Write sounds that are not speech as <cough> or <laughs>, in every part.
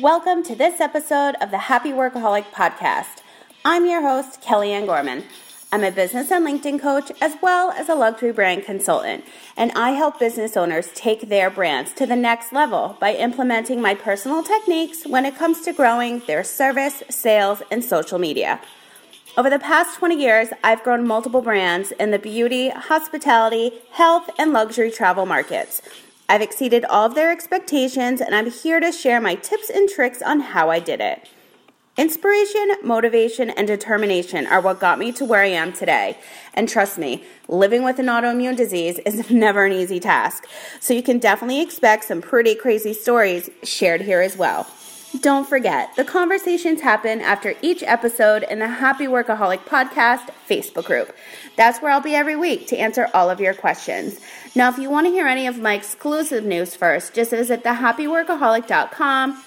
Welcome to this episode of the Happy Workaholic Podcast. I'm your host, Kellyanne Gorman. I'm a business and LinkedIn coach as well as a luxury brand consultant, and I help business owners take their brands to the next level by implementing my personal techniques when it comes to growing their service, sales, and social media. Over the past 20 years, I've grown multiple brands in the beauty, hospitality, health, and luxury travel markets. I've exceeded all of their expectations, and I'm here to share my tips and tricks on how I did it. Inspiration, motivation, and determination are what got me to where I am today. And trust me, living with an autoimmune disease is <laughs> never an easy task. So you can definitely expect some pretty crazy stories shared here as well. Don't forget, the conversations happen after each episode in the Happy Workaholic Podcast Facebook group. That's where I'll be every week to answer all of your questions. Now, if you want to hear any of my exclusive news first, just visit thehappyworkaholic.com,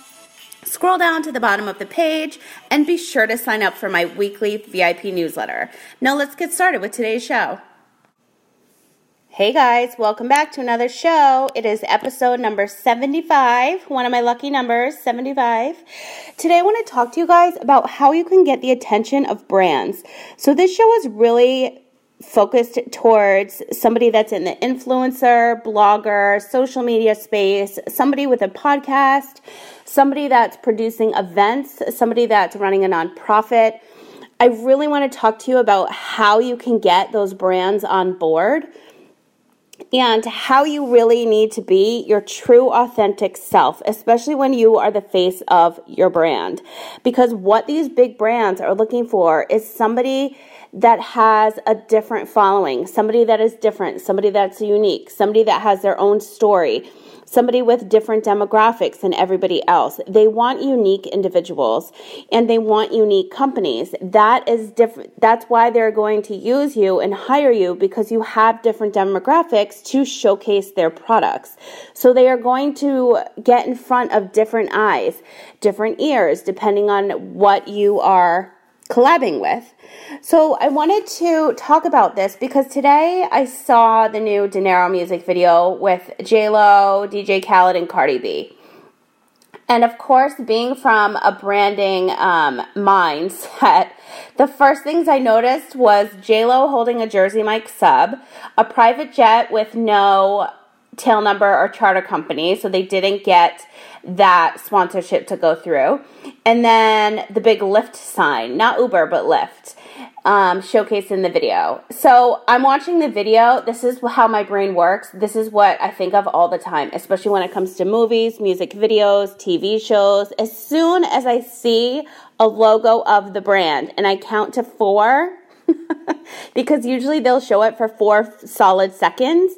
scroll down to the bottom of the page, and be sure to sign up for my weekly VIP newsletter. Now, let's get started with today's show. Hey guys, welcome back to another show. It is episode number 75, one of my lucky numbers, 75. Today I want to talk to you guys about how you can get the attention of brands. So this show is really focused towards somebody that's in the influencer, blogger, social media space, somebody with a podcast, somebody that's producing events, somebody that's running a nonprofit. I really want to talk to you about how you can get those brands on board and how you really need to be your true authentic self, especially when you are the face of your brand. Because what these big brands are looking for is somebody that has a different following, somebody that is different, somebody that's unique, somebody that has their own story somebody with different demographics than everybody else. They want unique individuals and they want unique companies. That is different. That's why they're going to use you and hire you because you have different demographics to showcase their products. So they are going to get in front of different eyes, different ears, depending on what you are collabing with. So I wanted to talk about this because today I saw the new Dinero music video with J Lo, DJ Khaled, and Cardi B. And of course, being from a branding um, mindset, the first things I noticed was J Lo holding a Jersey Mike sub, a private jet with no tail number or charter company, so they didn't get that sponsorship to go through. And then the big Lyft sign, not Uber, but Lyft, um, showcased in the video. So I'm watching the video. This is how my brain works. This is what I think of all the time, especially when it comes to movies, music videos, TV shows. As soon as I see a logo of the brand and I count to four, <laughs> because usually they'll show it for four solid seconds,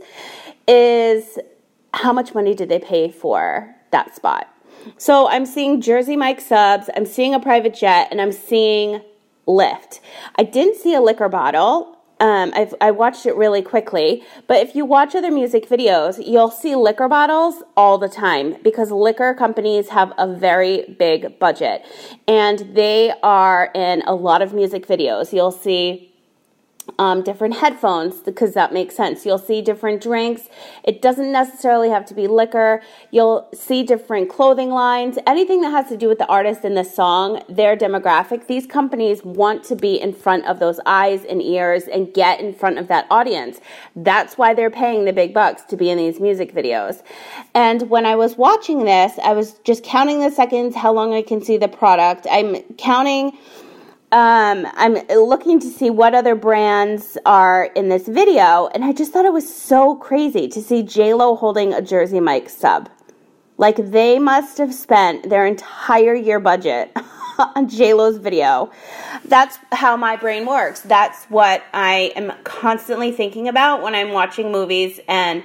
is how much money did they pay for that spot. So I'm seeing Jersey Mike subs, I'm seeing a private jet, and I'm seeing Lyft. I didn't see a liquor bottle. Um, I watched it really quickly, but if you watch other music videos, you'll see liquor bottles all the time because liquor companies have a very big budget and they are in a lot of music videos. You'll see um, different headphones because that makes sense. You'll see different drinks. It doesn't necessarily have to be liquor. You'll see different clothing lines, anything that has to do with the artist and the song, their demographic. These companies want to be in front of those eyes and ears and get in front of that audience. That's why they're paying the big bucks to be in these music videos. And when I was watching this, I was just counting the seconds, how long I can see the product. I'm counting um, I'm looking to see what other brands are in this video, and I just thought it was so crazy to see J Lo holding a Jersey Mike sub. Like they must have spent their entire year budget <laughs> on J Lo's video. That's how my brain works. That's what I am constantly thinking about when I'm watching movies and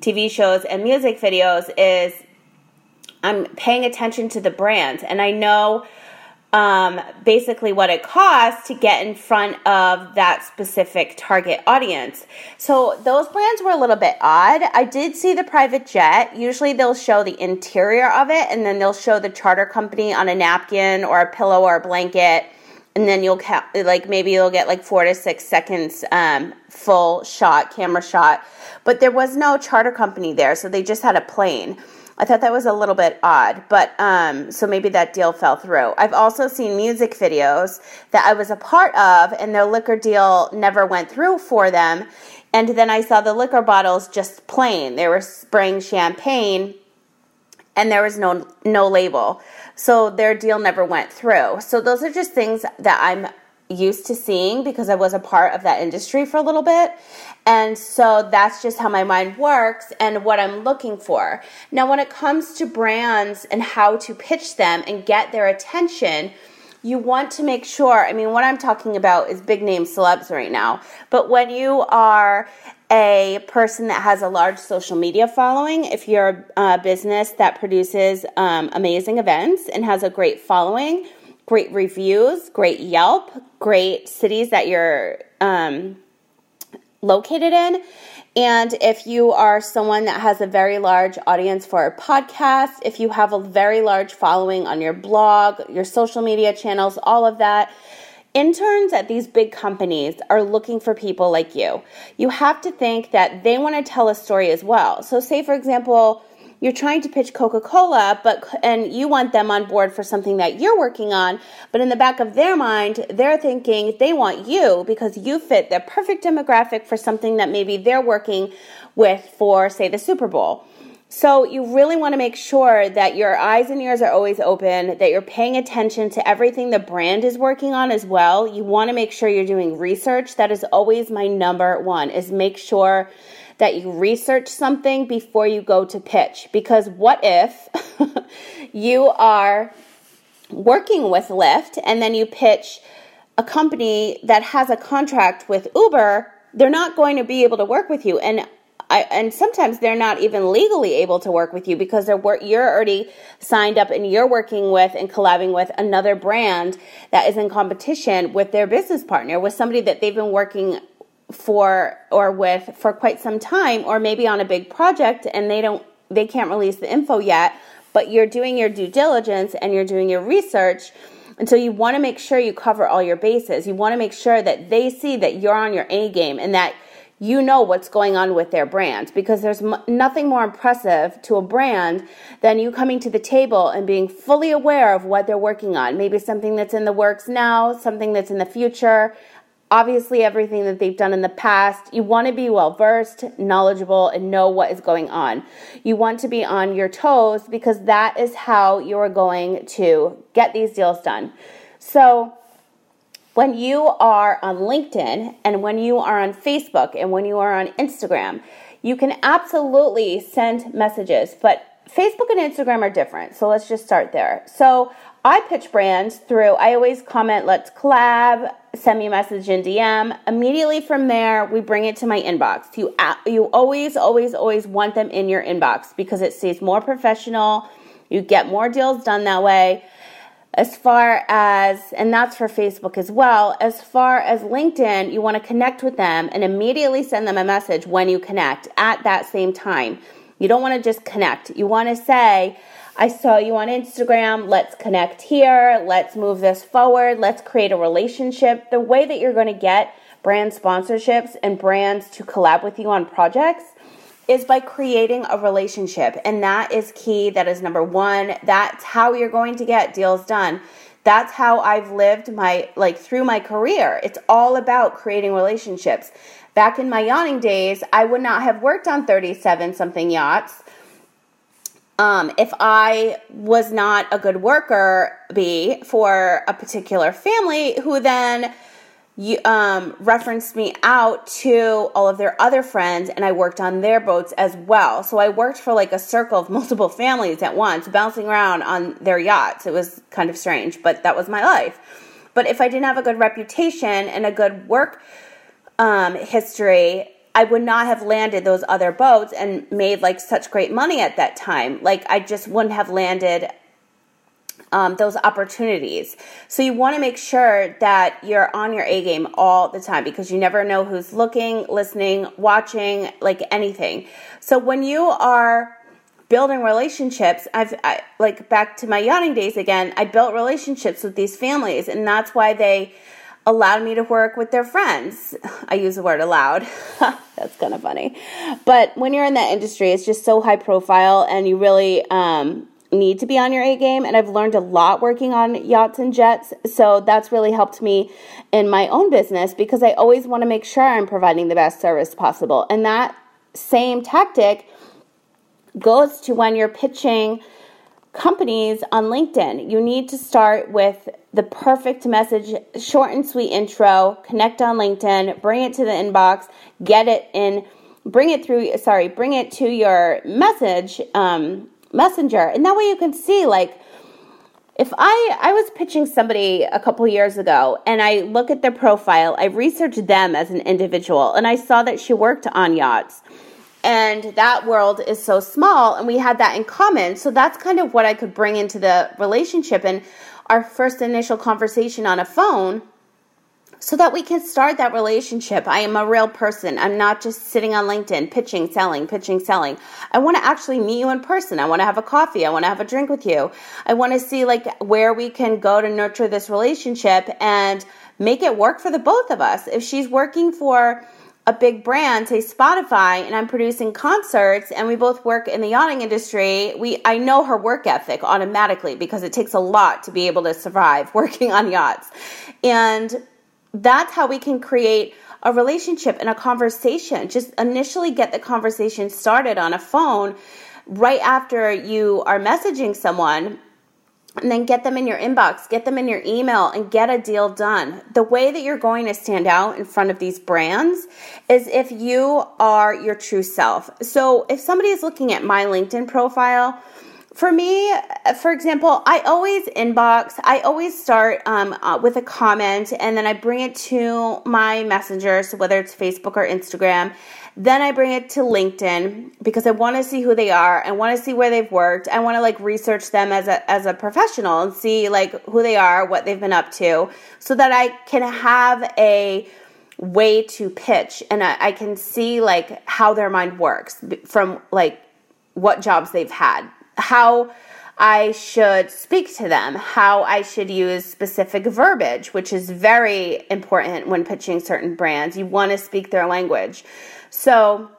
TV shows and music videos. Is I'm paying attention to the brands, and I know um, basically what it costs to get in front of that specific target audience. So those brands were a little bit odd. I did see the private jet. Usually they'll show the interior of it and then they'll show the charter company on a napkin or a pillow or a blanket. And then you'll like maybe you'll get like four to six seconds um, full shot, camera shot. But there was no charter company there, so they just had a plane. I thought that was a little bit odd, but um, so maybe that deal fell through. I've also seen music videos that I was a part of, and their liquor deal never went through for them. And then I saw the liquor bottles just plain. They were spraying champagne, and there was no no label, so their deal never went through. So those are just things that I'm used to seeing because I was a part of that industry for a little bit. And so that's just how my mind works and what I'm looking for. Now, when it comes to brands and how to pitch them and get their attention, you want to make sure. I mean, what I'm talking about is big name celebs right now. But when you are a person that has a large social media following, if you're a business that produces um, amazing events and has a great following, great reviews, great Yelp, great cities that you're um, located in. And if you are someone that has a very large audience for a podcast, if you have a very large following on your blog, your social media channels, all of that, interns at these big companies are looking for people like you. You have to think that they want to tell a story as well. So, say, for example, you're trying to pitch Coca-Cola, but and you want them on board for something that you're working on, but in the back of their mind, they're thinking they want you because you fit the perfect demographic for something that maybe they're working with for say the Super Bowl. So you really want to make sure that your eyes and ears are always open, that you're paying attention to everything the brand is working on as well. You want to make sure you're doing research. That is always my number 1 is make sure that you research something before you go to pitch. Because what if <laughs> you are working with Lyft and then you pitch a company that has a contract with Uber, they're not going to be able to work with you. And I, and sometimes they're not even legally able to work with you because they're you're already signed up and you're working with and collabing with another brand that is in competition with their business partner, with somebody that they've been working for or with for quite some time or maybe on a big project and they don't they can't release the info yet but you're doing your due diligence and you're doing your research and so you want to make sure you cover all your bases you want to make sure that they see that you're on your A game and that you know what's going on with their brand because there's m- nothing more impressive to a brand than you coming to the table and being fully aware of what they're working on. Maybe something that's in the works now, something that's in the future, obviously everything that they've done in the past. You want to be well versed, knowledgeable, and know what is going on. You want to be on your toes because that is how you are going to get these deals done. So, when you are on LinkedIn and when you are on Facebook and when you are on Instagram, you can absolutely send messages, but Facebook and Instagram are different. So let's just start there. So I pitch brands through, I always comment, let's collab, send me a message in DM. Immediately from there, we bring it to my inbox. You, you always, always, always want them in your inbox because it stays more professional. You get more deals done that way. As far as, and that's for Facebook as well, as far as LinkedIn, you want to connect with them and immediately send them a message when you connect at that same time. You don't want to just connect. You want to say, I saw you on Instagram. Let's connect here. Let's move this forward. Let's create a relationship. The way that you're going to get brand sponsorships and brands to collab with you on projects is by creating a relationship. And that is key. That is number one. That's how you're going to get deals done. That's how I've lived my, like, through my career. It's all about creating relationships. Back in my yachting days, I would not have worked on 37 something yachts um, if I was not a good worker bee for a particular family who then you, um, referenced me out to all of their other friends and I worked on their boats as well. So I worked for like a circle of <laughs> multiple families at once, bouncing around on their yachts. It was kind of strange, but that was my life. But if I didn't have a good reputation and a good work um, history, I would not have landed those other boats and made like such great money at that time. Like I just wouldn't have landed um, those opportunities. So you want to make sure that you're on your A game all the time because you never know who's looking, listening, watching, like anything. So when you are building relationships, I've I, like back to my yachting days again. I built relationships with these families, and that's why they allowed me to work with their friends. <laughs> I use the word allowed. <laughs> That's kind of funny. But when you're in that industry, it's just so high profile and you really um, need to be on your A game. And I've learned a lot working on yachts and jets. So that's really helped me in my own business because I always want to make sure I'm providing the best service possible. And that same tactic goes to when you're pitching companies on LinkedIn. You need to start with the perfect message, short and sweet intro, connect on LinkedIn, bring it to the inbox, get it in, bring it through, sorry, bring it to your message, um, messenger. And that way you can see, like, if I, I was pitching somebody a couple years ago and I look at their profile, I researched them as an individual and I saw that she worked on yachts and that world is so small and we had that in common so that's kind of what i could bring into the relationship and our first initial conversation on a phone so that we can start that relationship. I am a real person. I'm not just sitting on LinkedIn pitching, selling, pitching, selling. I want to actually meet you in person. I want to have a coffee. I want to have a drink with you. I want to see like where we can go to nurture this relationship and make it work for the both of us. If she's working for a big brand, say Spotify, and I'm producing concerts and we both work in the yachting industry, we I know her work ethic automatically because it takes a lot to be able to survive <laughs> working on yachts. And that's how we can create a relationship and a conversation. Just initially get the conversation started on a phone right after you are messaging someone and then get them in your inbox, get them in your email, and get a deal done. The way that you're going to stand out in front of these brands is if you are your true self. So, if somebody is looking at my LinkedIn profile, for me, for example, I always inbox, I always start um, uh, with a comment and then I bring it to my messenger, so whether it's Facebook or Instagram, then I bring it to LinkedIn because I want to see who they are. I want to see where they've worked. I want to like research them as a as a professional and see like who they are, what they've been up to, so that I can have a way to pitch and I, I can see like how their mind works from like what jobs they've had, how I should speak to them, how I should use specific verbiage, which is very important when pitching certain brands. You want to speak their language. So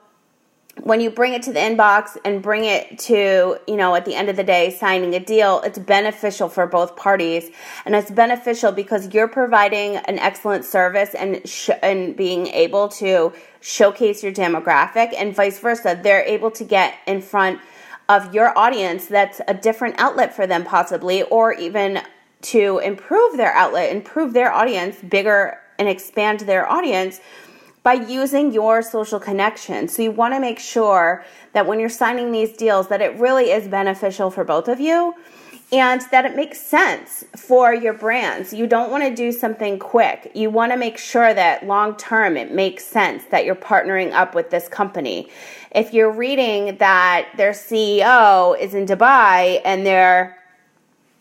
when you bring it to the inbox and bring it to, you know, at the end of the day, signing a deal, it's beneficial for both parties. And it's beneficial because you're providing an excellent service and, sh- and being able to showcase your demographic and vice versa. They're able to get in front of your audience that's a different outlet for them, possibly, or even to improve their outlet, improve their audience bigger and expand their audience by using your social connection. So you want to make sure that when you're signing these deals that it really is beneficial for both of you and that it makes sense for your brands. You don't want to do something quick. You want to make sure that long term it makes sense that you're partnering up with this company. If you're reading that their CEO is in Dubai and they're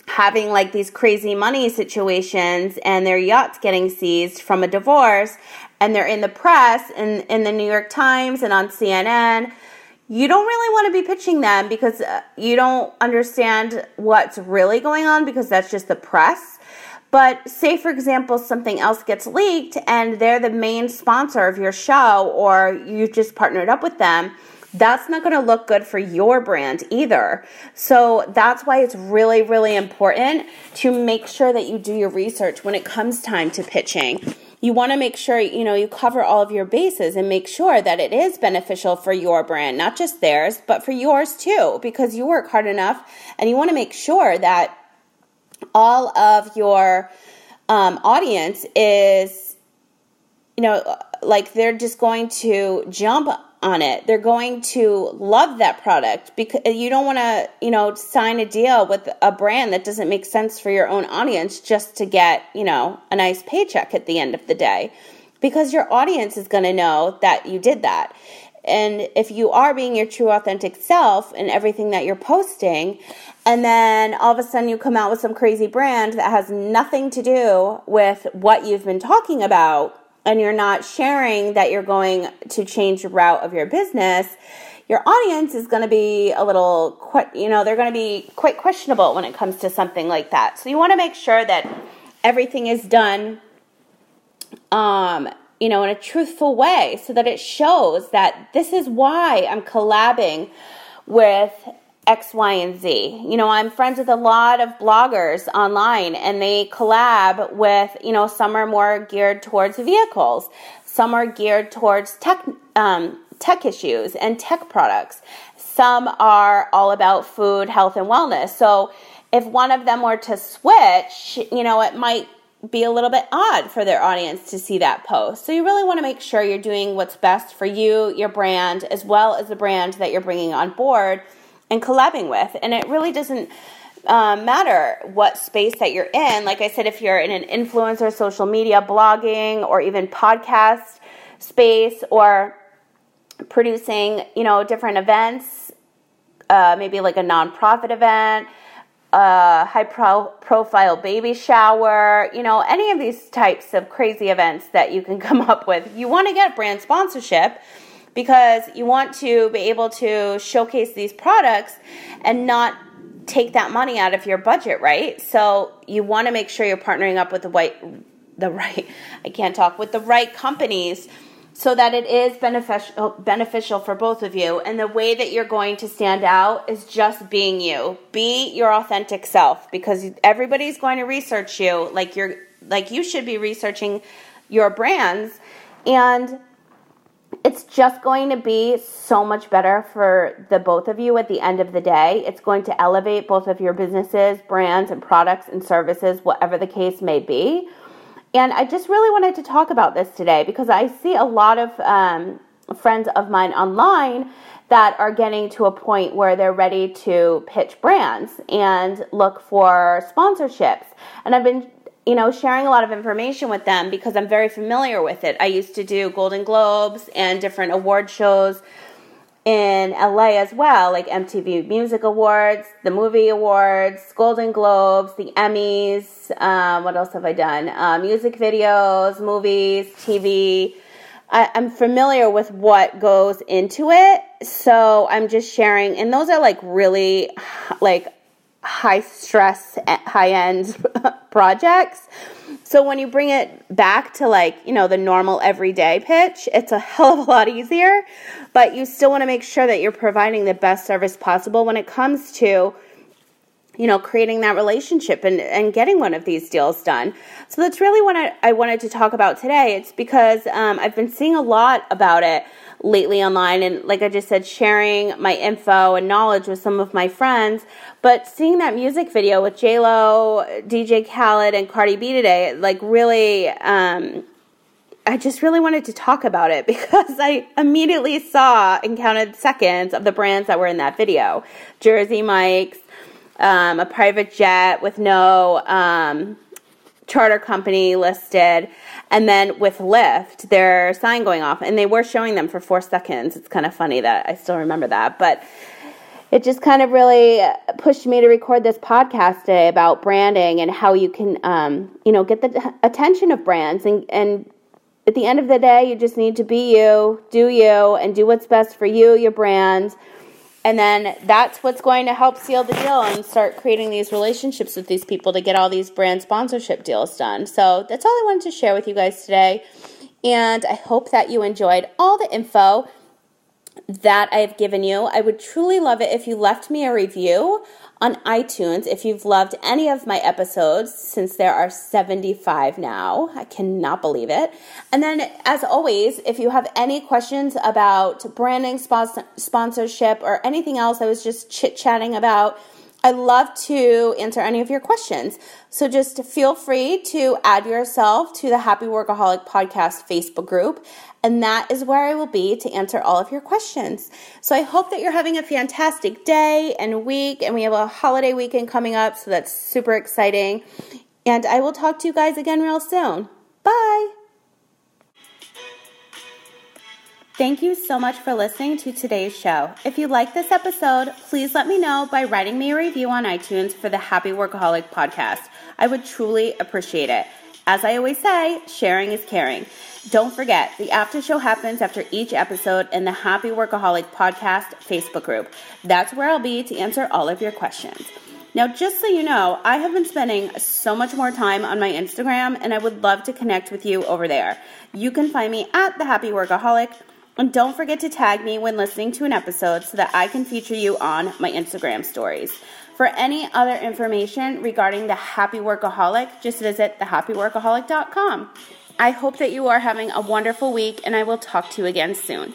having like these crazy money situations and their yachts getting seized from a divorce and they're in the press and in the New York Times and on CNN you don't really want to be pitching them because uh, you don't understand what's really going on because that's just the press. But say, for example, something else gets leaked and they're the main sponsor of your show or you've just partnered up with them, that's not going to look good for your brand either. So that's why it's really, really important to make sure that you do your research when it comes time to pitching you want to make sure you know you cover all of your bases and make sure that it is beneficial for your brand not just theirs but for yours too because you work hard enough and you want to make sure that all of your um, audience is you know like they're just going to jump on it. They're going to love that product because you don't want to, you know, sign a deal with a brand that doesn't make sense for your own audience just to get, you know, a nice paycheck at the end of the day. Because your audience is going to know that you did that. And if you are being your true authentic self in everything that you're posting, and then all of a sudden you come out with some crazy brand that has nothing to do with what you've been talking about, and you're not sharing that you're going to change the route of your business, your audience is going to be a little, you know, they're going to be quite questionable when it comes to something like that. So you want to make sure that everything is done um, you know, in a truthful way so that it shows that this is why I'm collabing with X, Y, and Z. You know, I'm friends with a lot of bloggers online and they collab with, you know, some are more geared towards vehicles, some are geared towards tech, um, tech issues and tech products. Some are all about food, health, and wellness. So if one of them were to switch, you know, it might be a little bit odd for their audience to see that post. So you really want to make sure you're doing what's best for you, your brand, as well as the brand that you're bringing on board and collabing with. And it really doesn't um, matter what space that you're in. Like I said, if you're in an influencer, social media, blogging, or even podcast space, or producing, you know, different events, uh, maybe like a nonprofit event a high pro- profile baby shower, you know, any of these types of crazy events that you can <laughs> come up with. You want to get brand sponsorship because you want to be able to showcase these products and not take that money out of your budget, right? So you want to make sure you're partnering up with the right the right <laughs> I can't talk with the right companies so that it is beneficial beneficial for both of you. And the way that you're going to stand out is just being you. Be your authentic self because everybody's going to research you like you're like you should be researching your brands. And it's just going to be so much better for the both of you at the end of the day. It's going to elevate both of your businesses, brands, and products and services, whatever the case may be. And I just really wanted to talk about this today because I see a lot of um, friends of mine online that are getting to a point where they're ready to pitch brands and look for sponsorships. And I've been you know, sharing a lot of information with them because I'm very familiar with it. I used to do Golden Globes and different award shows in LA as well, like MTV Music Awards, the Movie Awards, Golden Globes, the Emmys. Um, what else have I done? Uh, music videos, movies, TV. I, I'm familiar with what goes into it, so I'm just sharing, and those are like really like high stress, high end projects. So when you bring it back to like, you know, the normal everyday pitch, it's a <laughs> hell of a lot easier, but you still want to make sure that you're providing the best service possible when it comes to you know, creating that relationship and, and getting one of these deals done. So that's really what I, I wanted to talk about today. It's because um, I've been seeing a lot about it lately online and like I just said sharing my info and knowledge with some of my friends but seeing that music video with Lo, DJ Khaled and Cardi B today like really um, I just really wanted to talk about it <laughs> because I immediately saw and counted seconds of the brands that were in that video Jersey Mike's um, a private jet with no um, charter company listed. And then with Lyft, their sign going off, and they were showing them for four seconds. It's kind of funny that I still remember that. But it just kind of really pushed me to record this podcast today about branding and how you can, um, you know, get the attention of brands. And, and at the end of the day, you just need to be you, do you, and do what's best for you, your brand and then that's what's going to help seal the deal and start creating these relationships with these people to get all these brand sponsorship deals done. So that's all I wanted to share with you guys today. And I hope that you enjoyed all the info that I have given you. I would truly love it if you left me a review on iTunes if you've loved any of my episodes, since there are 75 now. I cannot believe it. And then, as always, if you have any questions about branding, sponsorship, or anything else I was just chit chatting about, I love to answer any of your questions. So just feel free to add yourself to the Happy Workaholic Podcast Facebook group and that is where I will be to answer all of your questions. So I hope that you're having a fantastic day and week, and we have a holiday weekend coming up, so that's super exciting. And I will talk to you guys again real soon. Bye. Thank you so much for listening to today's show. If you like this episode, please let me know by writing me a review on iTunes for the Happy Workaholic podcast. I would truly appreciate it. As I always say, sharing is caring. Don't forget, the after show happens after each episode in the Happy Workaholic Podcast Facebook group. That's where I'll be to answer all of your questions. Now, just so you know, I have been spending so much more time on my Instagram and I would love to connect with you over there. You can find me at The Happy Workaholic. And don't forget to tag me when listening to an episode so that I can feature you on my Instagram stories. For any other information regarding the Happy Workaholic, just visit thehappyworkaholic.com. I hope that you are having a wonderful week and I will talk to you again soon.